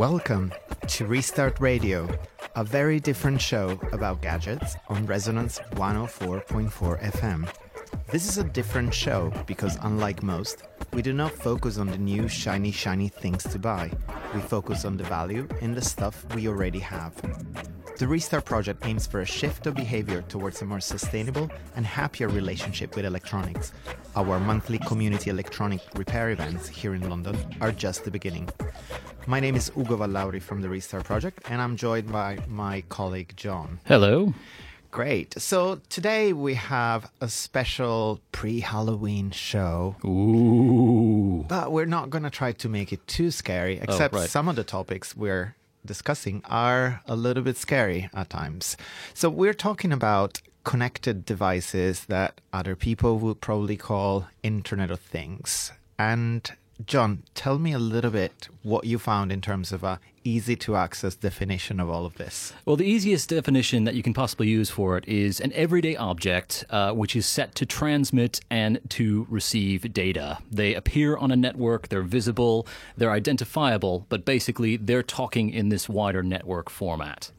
Welcome to Restart Radio, a very different show about gadgets on Resonance 104.4 FM. This is a different show because, unlike most, we do not focus on the new shiny, shiny things to buy. We focus on the value in the stuff we already have. The Restart project aims for a shift of behavior towards a more sustainable and happier relationship with electronics. Our monthly community electronic repair events here in London are just the beginning. My name is Ugo Vallauri from the Restart project, and I'm joined by my colleague Jon. Hello. Great. So today we have a special pre Halloween show. Ooh. But we're not going to try to make it too scary, oh, except right. some of the topics we're discussing are a little bit scary at times. So we're talking about connected devices that other people would probably call Internet of Things. And Jon, tell me a little bit what you found in terms of a easy to access definition of all of this. Well, the easiest definition that you can possibly use for it is an everyday object uh, which is set to transmit and to receive data. They appear on a network, they're visible, they're identifiable, but basically they're talking in this wider network format.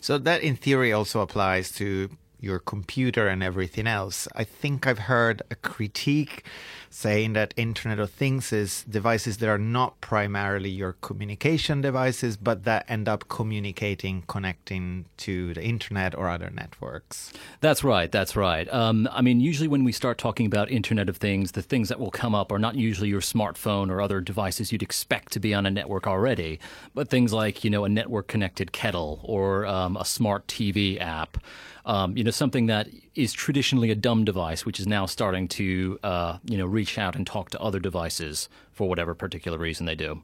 So that in theory also applies to your computer and everything else. I think I've heard a critique saying that Internet of Things is devices that are not primarily your communication devices, but that end up communicating, connecting to the internet or other networks. That's right. That's right. Um, I mean, usually when we start talking about Internet of Things, the things that will come up are not usually your smartphone or other devices you'd expect to be on a network already, but things like you know a network-connected kettle or um, a smart TV app. Um, you know, something that is traditionally a dumb device, which is now starting to uh, you know reach out and talk to other devices for whatever particular reason they do.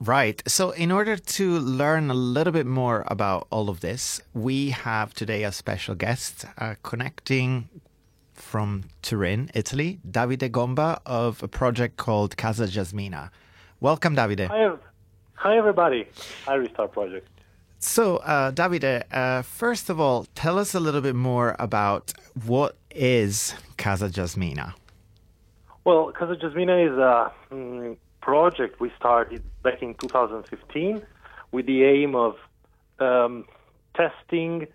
Right. So, in order to learn a little bit more about all of this, we have today a special guest uh, connecting from Turin, Italy, Davide Gomba of a project called Casa Jasmina. Welcome, Davide. Hi, hi everybody. Hi, Restart Project. So, uh, Davide, uh, first of all, tell us a little bit more about what is Casa Jasmina. Well, Casa Jasmina is a mm, project we started back in 2015 with the aim of um, testing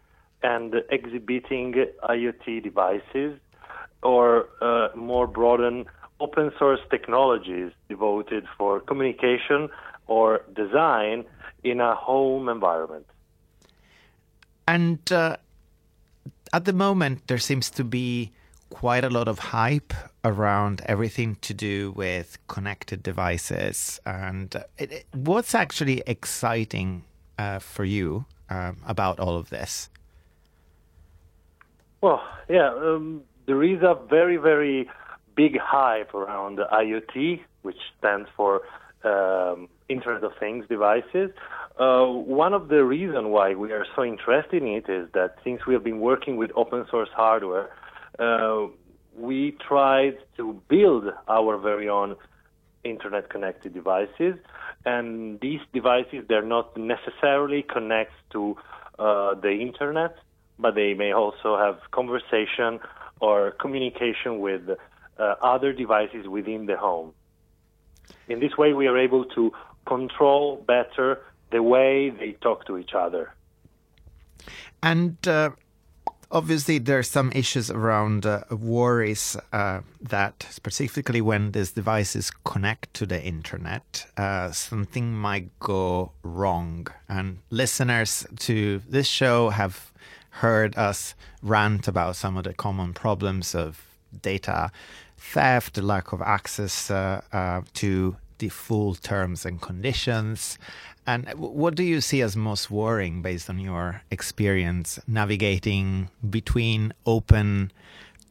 and exhibiting IoT devices or uh, more broaden open source technologies devoted for communication or design in a home environment. And uh, at the moment, there seems to be quite a lot of hype around everything to do with connected devices. And it, it- what's actually exciting uh, for you um, about all of this? Well, yeah, um, there is a very, very big hype around IoT, which stands for um, Internet of Things devices. Uh, one of the reasons why we are so interested in it is that since we have been working with open source hardware, uh, we tried to build our very own internet connected devices and these devices they're not necessarily connected to uh, the internet but they may also have conversation or communication with uh, other devices within the home in this way we are able to control better the way they talk to each other And uh, obviously, there are some issues around uh, worries uh, that, specifically when these devices connect to the internet, uh, something might go wrong. And listeners to this show have heard us rant about some of the common problems of data theft, lack of access uh, uh, to the full terms and conditions. And what do you see as most worrying based on your experience navigating between open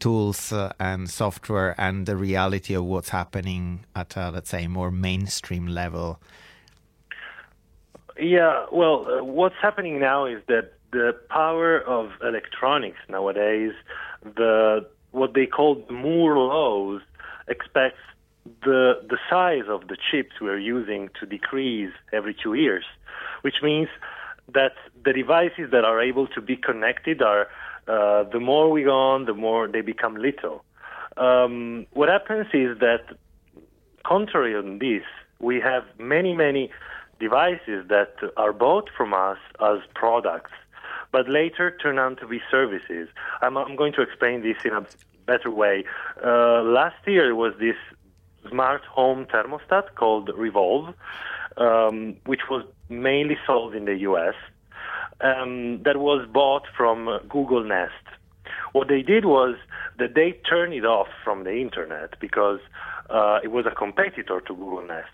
tools uh, and software and the reality of what's happening at a, let's say, more mainstream level? Yeah, well, uh, what's happening now is that the power of electronics nowadays, the what they call Moore laws, expects the the size of the chips we're using to decrease every two years, which means that the devices that are able to be connected are uh, the more we go on, the more they become little. Um, what happens is that contrary on this, we have many, many devices that are bought from us as products, but later turn out to be services. I'm, I'm going to explain this in a better way. Uh, last year was this smart home thermostat called Revolv, um, which was mainly sold in the US, um, that was bought from Google Nest. What they did was that they turned it off from the internet because uh, it was a competitor to Google Nest.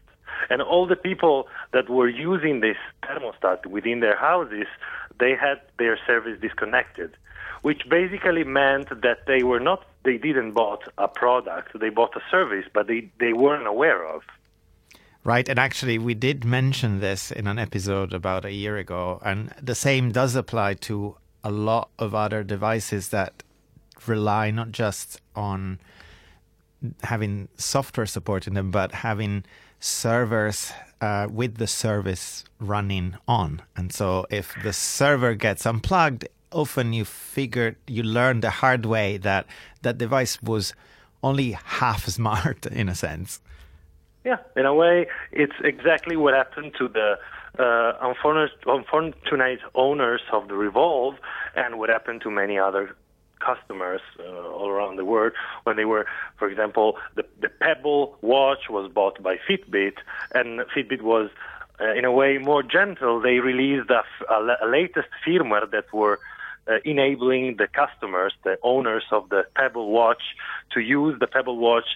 And all the people that were using this thermostat within their houses, they had their service disconnected, which basically meant that they were not, they didn't bought a product, they bought a service, but they, they weren't aware of. Right, and actually, we did mention this in an episode about a year ago, and the same does apply to a lot of other devices that rely not just on having software support in them, but having servers uh, with the service running on. And so, if the server gets unplugged, often you figure you learn the hard way that that device was only half smart in a sense. Yeah, in a way, it's exactly what happened to the uh, unfortunate, unfortunate owners of the Revolv, and what happened to many other customers uh, all around the world when they were, for example, the, the Pebble watch was bought by Fitbit, and Fitbit was, uh, in a way, more gentle. They released a, a, a latest firmware that were uh, enabling the customers, the owners of the Pebble watch, to use the Pebble watch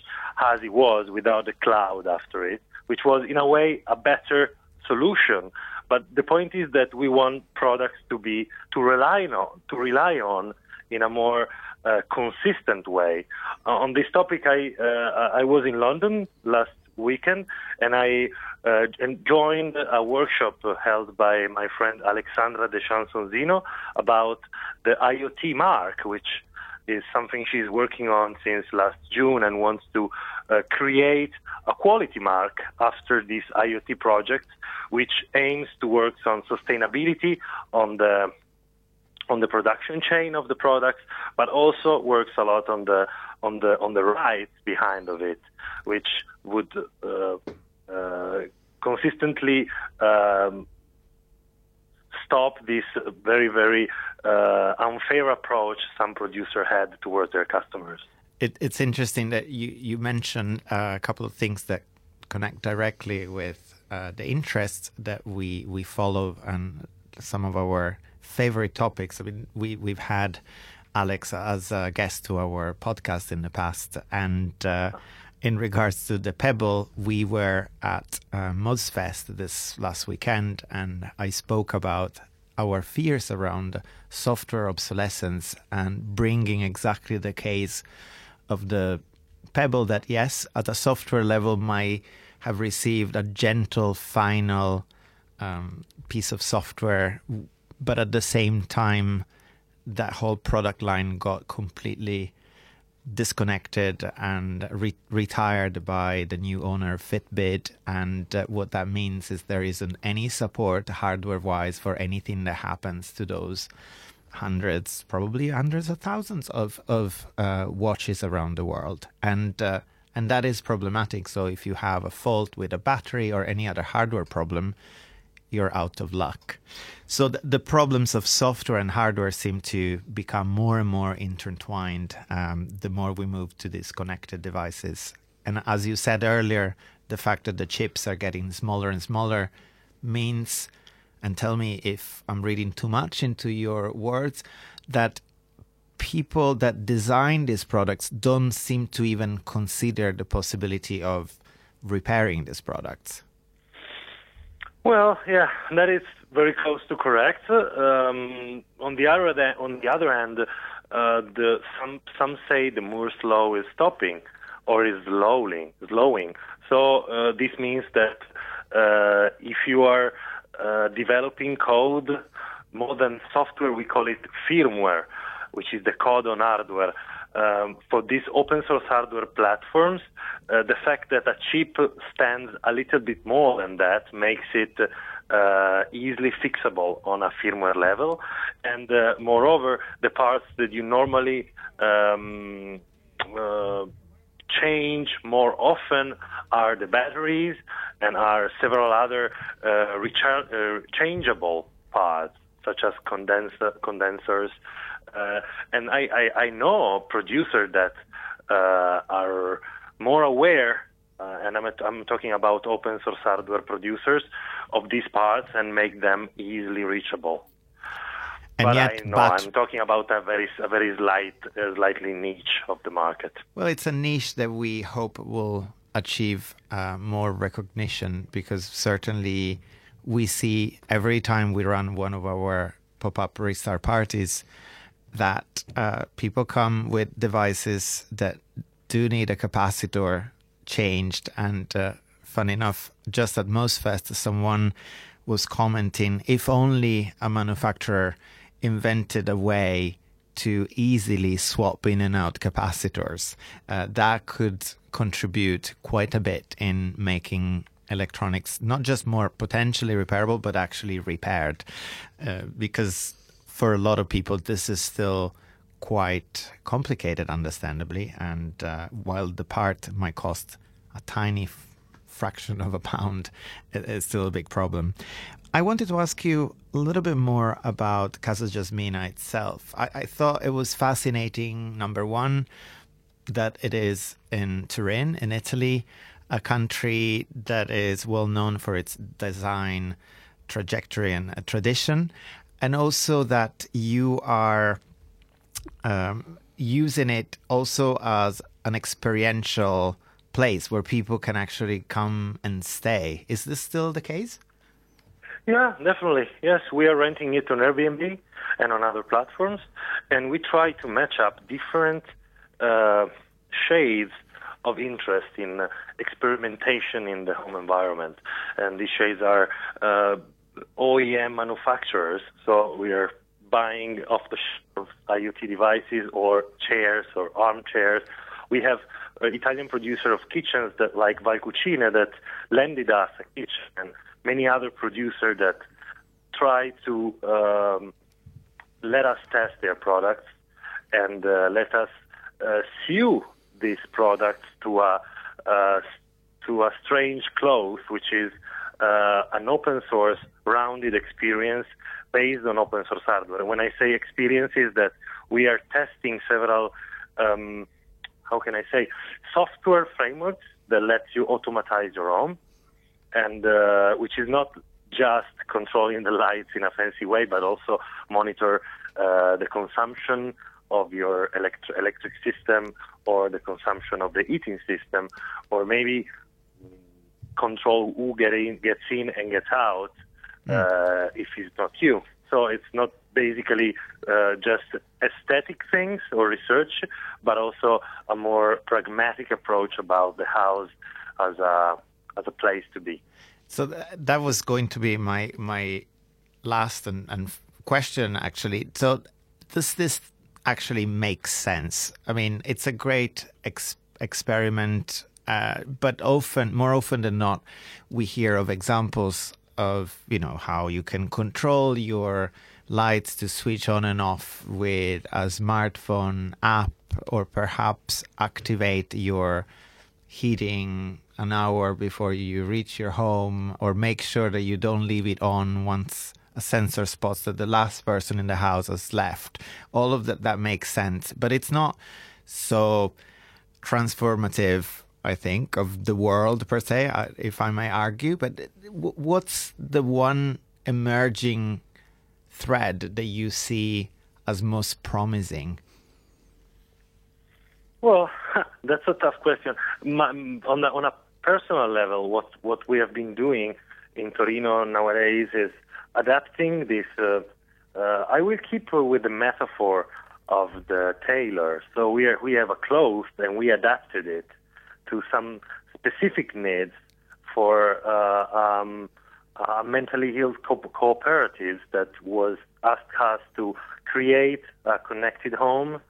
as it was without the cloud after it, which was in a way a better solution. But the point is that we want products to be to rely on to rely on in a more uh, consistent way. Uh, on this topic, I uh, I was in London last weekend, and I uh, joined a workshop held by my friend Alexandra Deschamps-Sonsino about the IoT mark, which is something she's working on since last June and wants to uh, create a quality mark after this IoT project, which aims to work on sustainability on the on the production chain of the products, but also works a lot on the on the on the rights behind of it, which would uh, uh, consistently um, stop this very very uh, unfair approach some producer had towards their customers. It, it's interesting that you you mentioned uh, a couple of things that connect directly with uh, the interests that we we follow and some of our favorite topics. I mean, we we've had Alex as a guest to our podcast in the past, and uh, in regards to the Pebble, we were at uh, MozFest this last weekend, and I spoke about our fears around software obsolescence and bringing exactly the case of the Pebble that, yes, at a software level, might have received a gentle final um, piece of software but at the same time, that whole product line got completely disconnected and re- retired by the new owner Fitbit. And uh, what that means is there isn't any support hardware wise for anything that happens to those hundreds, probably hundreds of thousands of of uh, watches around the world. And uh, and that is problematic. So if you have a fault with a battery or any other hardware problem, you're out of luck. So th- the problems of software and hardware seem to become more and more intertwined um, the more we move to these connected devices. And as you said earlier, the fact that the chips are getting smaller and smaller means, and tell me if I'm reading too much into your words, that people that design these products don't seem to even consider the possibility of repairing these products. Well, yeah, that is very close to correct. Um, on the other on the other hand, uh, the some some say the Moore's law is stopping or is slowing, slowing. So uh, this means that uh, if you are uh, developing code more than software, we call it firmware, which is the code on hardware um, for these open source hardware platforms, uh, the fact that a chip stands a little bit more than that makes it uh, easily fixable on a firmware level. And uh, moreover, the parts that you normally um, uh, change more often are the batteries and are several other uh, recharge, uh, changeable parts, such as condenser, condensers. Uh, and I, I, I, know producers that uh, are more aware, uh, and I'm, I'm talking about open source hardware producers, of these parts and make them easily reachable. And but yet, I know but, I'm talking about a very, a very slight, uh, slightly niche of the market. Well, it's a niche that we hope will achieve uh, more recognition because certainly we see every time we run one of our pop-up restart parties that uh, people come with devices that do need a capacitor changed and uh, fun enough just at MozFest someone was commenting if only a manufacturer invented a way to easily swap in and out capacitors. Uh, that could contribute quite a bit in making electronics not just more potentially repairable, but actually repaired. Uh, because for a lot of people, this is still quite complicated, understandably. And uh, while the part might cost a tiny f- fraction of a pound, it, it's still a big problem. I wanted to ask you a little bit more about Casa Jasmina itself. I, I, thought it was fascinating, number one, that it is in Turin, in Italy, a country that is well known for its design trajectory and tradition, and also that you are um, using it also as an experiential place where people can actually come and stay. Is this still the case? Yeah, definitely. Yes, we are renting it on Airbnb and on other platforms, and we try to match up different uh, shades of interest in uh, experimentation in the home environment. And these shades are uh, OEM manufacturers, so we are buying off the shelf IoT devices or chairs or armchairs. We have an Italian producer of kitchens that like Valcucine that lended us a kitchen and many other producers that try to um, let us test their products and uh, let us uh, sue these products to a uh, to a strange close, which is uh, an open source rounded experience based on open source hardware. When I say experience, is that we are testing several, um, how can I say, software frameworks that let you automatize your home and uh, which is not just controlling the lights in a fancy way, but also monitor uh, the consumption of your elect- electric system or the consumption of the heating system, or maybe control who get in, gets in and gets out mm. uh, if it's not you. So it's not basically uh, just aesthetic things or research, but also a more pragmatic approach about the house as a as a place to be. So th- that was going to be my my last and, and question actually. So does this actually makes sense? I mean, it's a great ex- experiment, uh, but often, more often than not, we hear of examples of you know how you can control your lights to switch on and off with a smartphone app, or perhaps activate your heating an hour before you reach your home or make sure that you don't leave it on once a sensor spots that the last person in the house has left. All of that that makes sense, but it's not so transformative. I think of the world per se, uh, if I may argue. But what's the one emerging thread that you see as most promising? Well, that's a tough question. on, a, on a personal level, what, what we have been doing in Torino nowadays is adapting this. Uh, uh, I will keep with the metaphor of the tailor. So we are, we have a cloth and we adapted it to some specific needs for uh, um, uh, mentally ill co- cooperatives that was asked us to create a connected home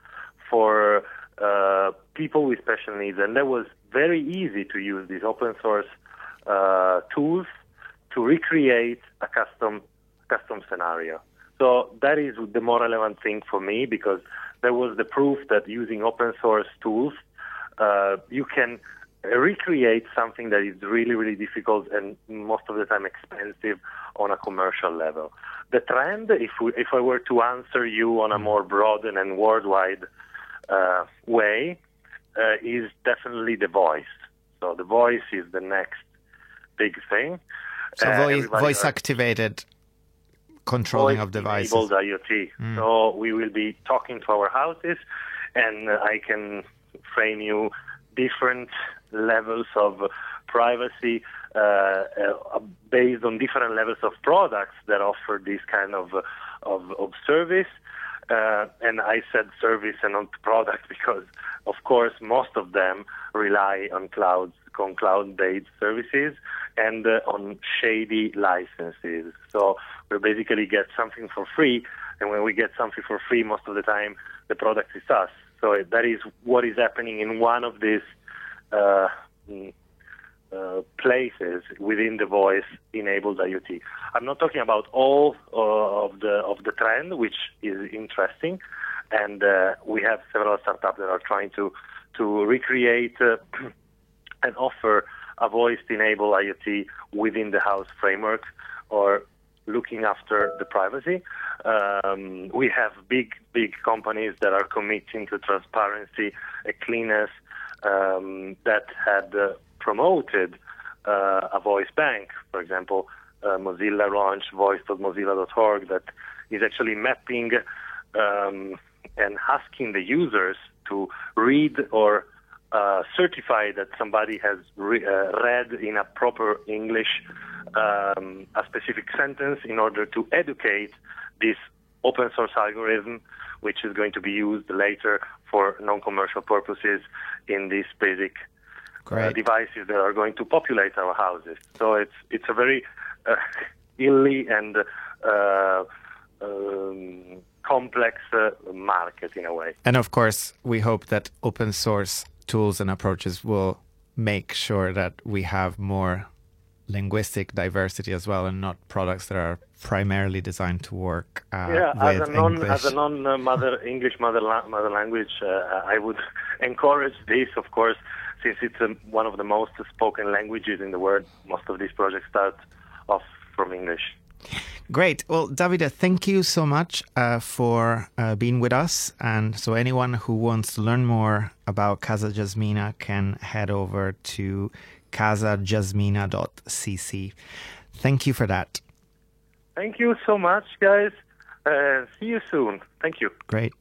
for uh, people with special needs, and that was very easy to use these open source uh, tools to recreate a custom custom scenario. So that is the more relevant thing for me because there was the proof that using open source tools uh, you can recreate something that is really, really difficult and most of the time expensive on a commercial level. The trend, if, we, if I were to answer you on a more broad and worldwide uh, way, uh, is definitely the voice. So the voice is the next big thing. So uh, voice, voice activated controlling of devices. Enabled IoT. Mm. So we will be talking to our houses, and I can frame you different levels of privacy uh, uh, based on different levels of products that offer this kind of of, of service. Uh, and I said service and not product because, of course, most of them rely on clouds, on cloud-based services and uh, on shady licenses. So we basically get something for free, and when we get something for free, most of the time the product is us. So that is what is happening in one of these uh, uh, places within the voice-enabled IoT. I'm not talking about all uh, of the of the trend, which is interesting, and uh, we have several startups that are trying to to recreate uh, and offer a voice-enabled IoT within the house framework or looking after the privacy. Um, we have big, big companies that are committing to transparency, a cleanness, um, that had uh, promoted uh, a voice bank. For example, uh, Mozilla launched voice.mozilla.org that is actually mapping um, and asking the users to read or uh, certify that somebody has re- uh, read in a proper English um, a specific sentence in order to educate this open source algorithm, which is going to be used later for non-commercial purposes in this basic uh, devices that are going to populate our houses. So it's it's a very uh, illy and uh, um, complex uh, market in a way. And of course, we hope that open source tools and approaches will make sure that we have more linguistic diversity as well, and not products that are primarily designed to work. Uh, yeah, as a non English. as a non uh, mother English mother la- mother language, uh, I would encourage this, of course, since it's um, one of the most spoken languages in the world. Most of these projects start off from English. Great. Well, Davide, thank you so much uh, for uh, being with us. And so, anyone who wants to learn more about Casa Jasmina can head over to casajasmina.cc. Thank you for that. Thank you so much, guys. Uh, see you soon. Thank you. Great.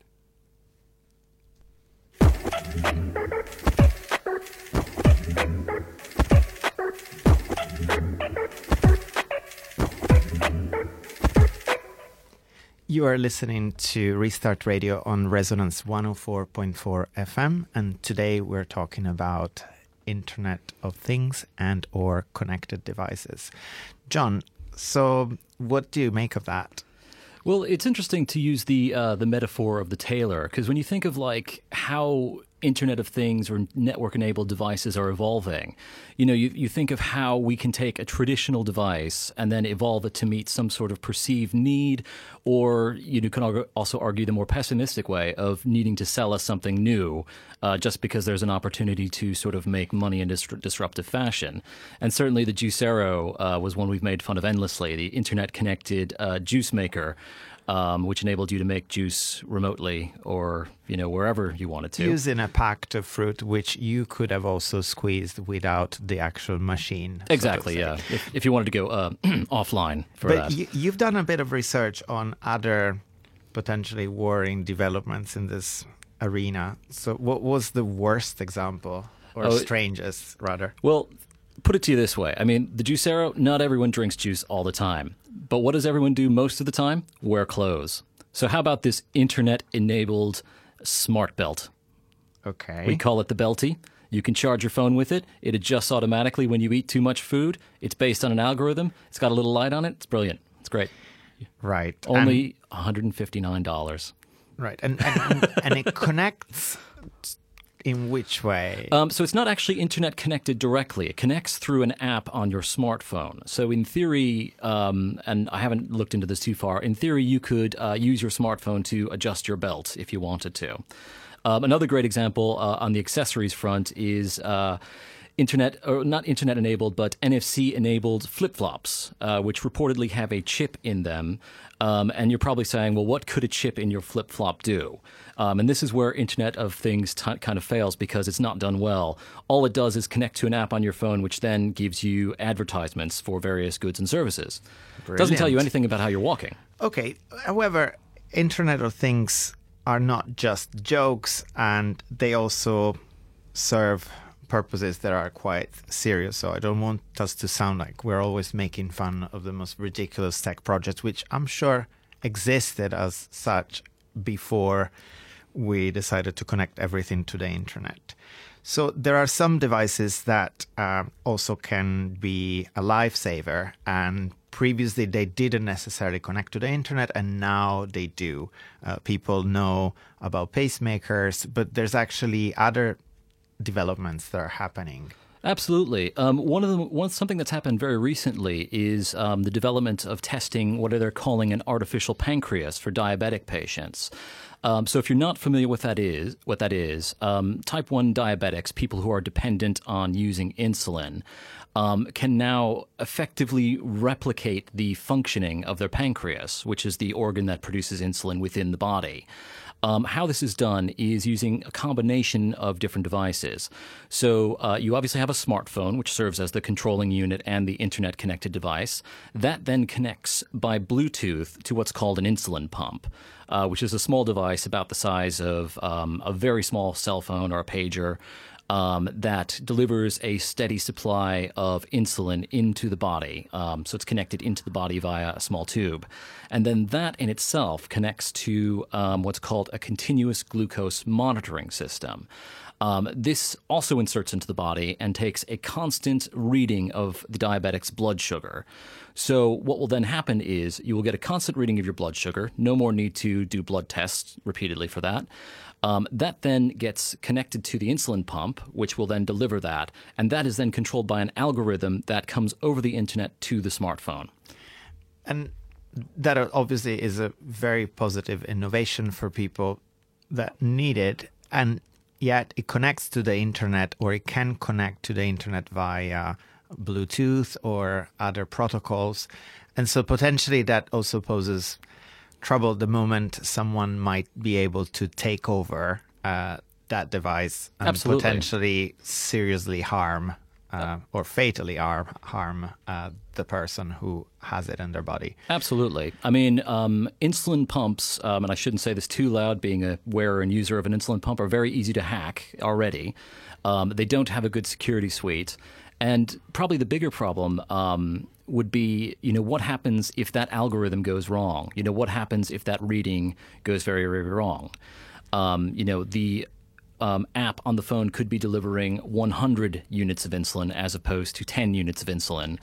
You are listening to Restart Radio on Resonance 104.4 FM, and today we're talking about Internet of Things and or connected devices. Jon, so what do you make of that? Well, it's interesting to use the uh, the metaphor of the tailor because when you think of like how Internet of Things or network enabled devices are evolving. You know, you, you think of how we can take a traditional device and then evolve it to meet some sort of perceived need, or you can also argue the more pessimistic way of needing to sell us something new uh, just because there's an opportunity to sort of make money in dis- disruptive fashion. And certainly the Juicero uh, was one we've made fun of endlessly, the internet connected uh, juice maker um, which enabled you to make juice remotely or you know wherever you wanted to. Using a packed of fruit, which you could have also squeezed without the actual machine. Exactly. So yeah. If, if, you wanted to go uh, offline for but that. But y- you've done a bit of research on other potentially worrying developments in this arena. So, what was the worst example? Or oh, strangest, rather? Well, put it to you this way. I mean, the Juicero, not everyone drinks juice all the time. But what does everyone do most of the time? Wear clothes. So how about this internet-enabled smart belt? Okay. We call it the Belty. You can charge your phone with it. It adjusts automatically when you eat too much food. It's based on an algorithm. It's got a little light on it. It's brilliant. It's great. Right. Only $159. Right. And and, and it connects in which way? Um, so it's not actually internet connected directly. It connects through an app on your smartphone. So in theory, um, and I haven't looked into this too far. In theory, you could uh, use your smartphone to adjust your belt if you wanted to. Um, another great example uh, on the accessories front is. Uh, internet, or not internet enabled, but NFC enabled flip flops, uh, which reportedly have a chip in them. Um, and you're probably saying, well, what could a chip in your flip flop do? Um, and this is where Internet of Things t- kind of fails because it's not done well. All it does is connect to an app on your phone, which then gives you advertisements for various goods and services. Brilliant. Doesn't tell you anything about how you're walking. Okay. However, Internet of Things are not just jokes, and they also serve purposes that are quite serious. So I don't want us to sound like we're always making fun of the most ridiculous tech projects, which I'm sure existed as such before we decided to connect everything to the internet. So there are some devices that uh, also can be a lifesaver, and previously they didn't necessarily connect to the internet, and now they do. Uh, people know about pacemakers, but there's actually other developments that are happening. Absolutely. Um, one of them, one something that's happened very recently is um, the development of testing what they're calling an artificial pancreas for diabetic patients. Um, so, if you're not familiar with that is what that is, um, type one diabetics, people who are dependent on using insulin, um, can now effectively replicate the functioning of their pancreas, which is the organ that produces insulin within the body. Um, how this is done is using a combination of different devices. So uh, you obviously have a smartphone, which serves as the controlling unit and the internet connected device. That then connects by Bluetooth to what's called an insulin pump. Uh, which is a small device about the size of um, a very small cell phone or a pager um, that delivers a steady supply of insulin into the body. Um, so it's connected into the body via a small tube. And then that in itself connects to um, what's called a continuous glucose monitoring system. Um, this also inserts into the body and takes a constant reading of the diabetic's blood sugar. So, what will then happen is you will get a constant reading of your blood sugar, no more need to do blood tests repeatedly for that. Um, that then gets connected to the insulin pump, which will then deliver that. And that is then controlled by an algorithm that comes over the internet to the smartphone. And that obviously is a very positive innovation for people that need it. And yet it connects to the internet or it can connect to the internet via Bluetooth or other protocols. And so potentially that also poses trouble the moment someone might be able to take over uh, that device and Absolutely. potentially seriously harm uh, or fatally harm, harm uh, the person who has it in their body. Absolutely. I mean, um, insulin pumps, um, and I shouldn't say this too loud, being a wearer and user of an insulin pump, are very easy to hack already. Um, they don't have a good security suite. And probably the bigger problem um, would be, you know, what happens if that algorithm goes wrong? You know, what happens if that reading goes very, very wrong? Um, you know, the um, app on the phone could be delivering 100 units of insulin as opposed to 10 units of insulin,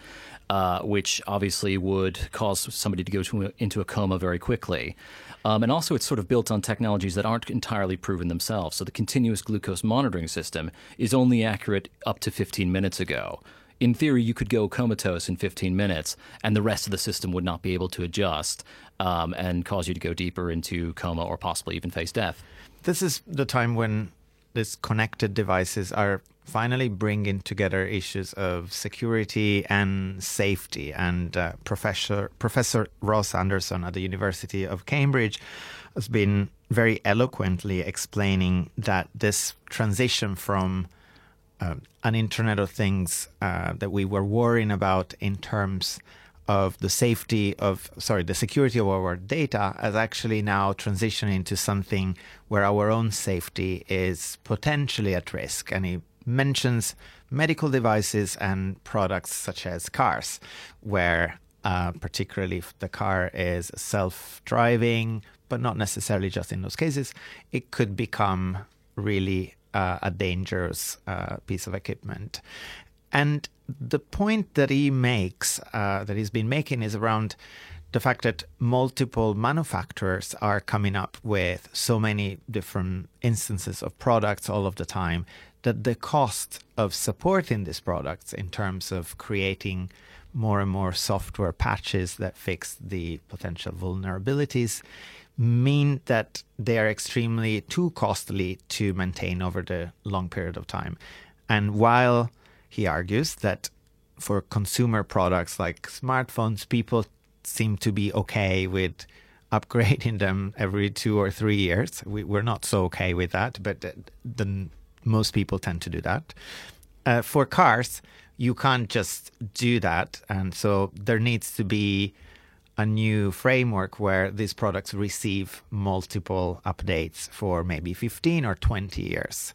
uh, which obviously would cause somebody to go to into a coma very quickly. Um, and also, it's sort of built on technologies that aren't entirely proven themselves. So the continuous glucose monitoring system is only accurate up to 15 minutes ago in theory, you could go comatose in 15 minutes, and the rest of the system would not be able to adjust um, and cause you to go deeper into coma or possibly even face death. This is the time when these connected devices are finally bringing together issues of security and safety. And uh, Professor Professor Ross Anderson at the University of Cambridge has been very eloquently explaining that this transition from uh, an Internet of Things uh, that we were worrying about in terms of the safety of, sorry, the security of our data as actually now transitioning to something where our own safety is potentially at risk. And he mentions medical devices and products such as cars, where uh, particularly if the car is self driving, but not necessarily just in those cases, it could become really uh, a dangerous uh, piece of equipment. And the point that he makes, uh, that he's been making, is around the fact that multiple manufacturers are coming up with so many different instances of products all of the time that the cost of supporting these products in terms of creating more and more software patches that fix the potential vulnerabilities mean that they are extremely too costly to maintain over the long period of time. And while he argues that for consumer products like smartphones, people seem to be okay with upgrading them every two or three years. We, are not so okay with that, but the, the, most people tend to do that. Uh, for cars, you can't just do that. And so there needs to be a new framework where these products receive multiple updates for maybe 15 or 20 years.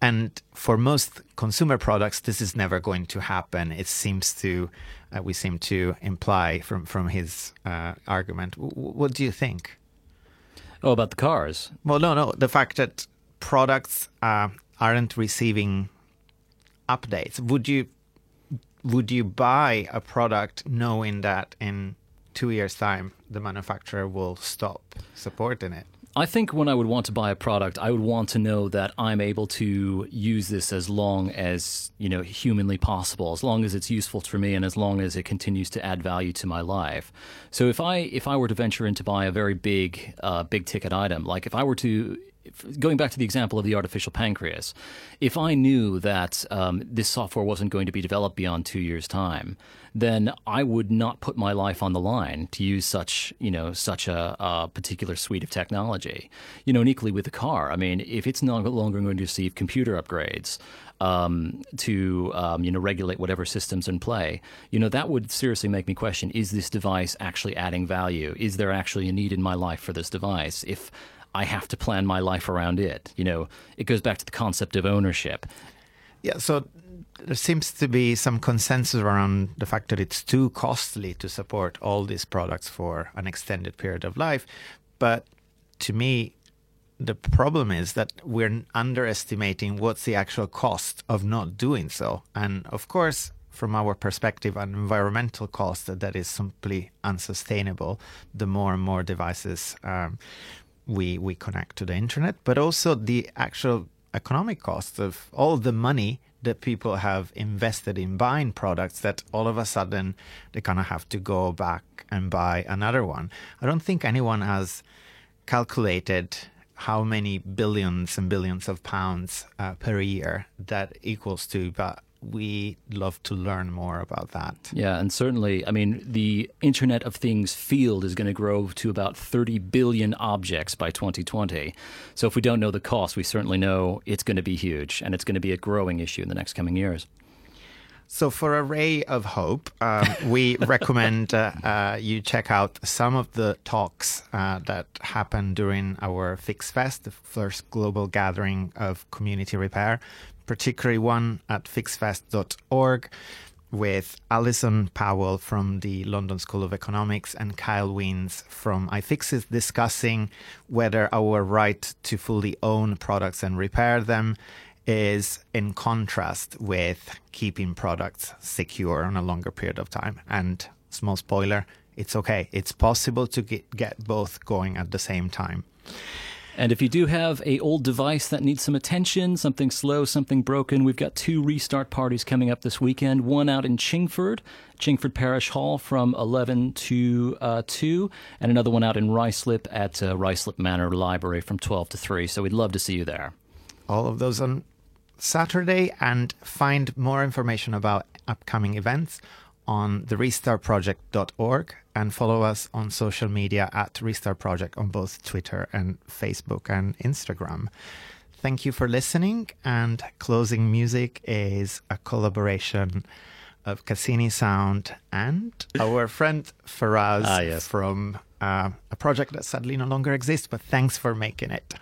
And for most consumer products, this is never going to happen. It seems to, uh, we seem to imply from from his uh, argument. W- what do you think? Oh, about the cars? Well, no, no. The fact that products uh, aren't receiving updates. Would you would you buy a product knowing that in two years' time the manufacturer will stop supporting it? I think when I would want to buy a product, I would want to know that I'm able to use this as long as you know humanly possible, as long as it's useful for me, and as long as it continues to add value to my life. So if I if I were to venture into buy a very big uh, big ticket item, like if I were to going back to the example of the artificial pancreas, if I knew that um, this software wasn't going to be developed beyond two years' time, then I would not put my life on the line to use such, you know, such a, a particular suite of technology. You know, and equally with the car. I mean, if it's no longer going to receive computer upgrades, um, to um, you know regulate whatever systems in play, you know that would seriously make me question: Is this device actually adding value? Is there actually a need in my life for this device? If I have to plan my life around it. You know, it goes back to the concept of ownership. Yeah, so there seems to be some consensus around the fact that it's too costly to support all these products for an extended period of life. But to me, the problem is that we're underestimating what's the actual cost of not doing so. And of course, from our perspective, an environmental cost that is simply unsustainable. The more and more devices um, we we connect to the internet, but also the actual economic costs of all the money that people have invested in buying products that all of a sudden they kind of have to go back and buy another one. I don't think anyone has calculated how many billions and billions of pounds uh, per year that equals to, but we love to learn more about that. Yeah, and certainly, I mean, the Internet of Things field is going to grow to about 30 billion objects by 2020. So if we don't know the cost, we certainly know it's going to be huge, and it's going to be a growing issue in the next coming years. So, for a ray of hope, um, we recommend uh, uh, you check out some of the talks uh, that happened during our FixFest, the first global gathering of community repair particularly one at fixfest.org with Alison Powell from the London School of Economics and Kyle Wiens from iFixit discussing whether our right to fully own products and repair them is in contrast with keeping products secure on a longer period of time. And small spoiler, it's okay. It's possible to get, get both going at the same time. And if you do have a old device that needs some attention, something slow, something broken, we've got two restart parties coming up this weekend. One out in Chingford, Chingford Parish Hall from 11 to uh, 2, and another one out in Ruislip at uh, Ruislip Manor Library from 12 to 3. So we'd love to see you there. All of those on Saturday, and find more information about upcoming events on the restartproject.org and follow us on social media at Restart Project on both Twitter and Facebook and Instagram. Thank you for listening. And closing music is a collaboration of Cassini Sound and our friend Faraz ah, yes. from uh, a project that sadly no longer exists, but thanks for making it.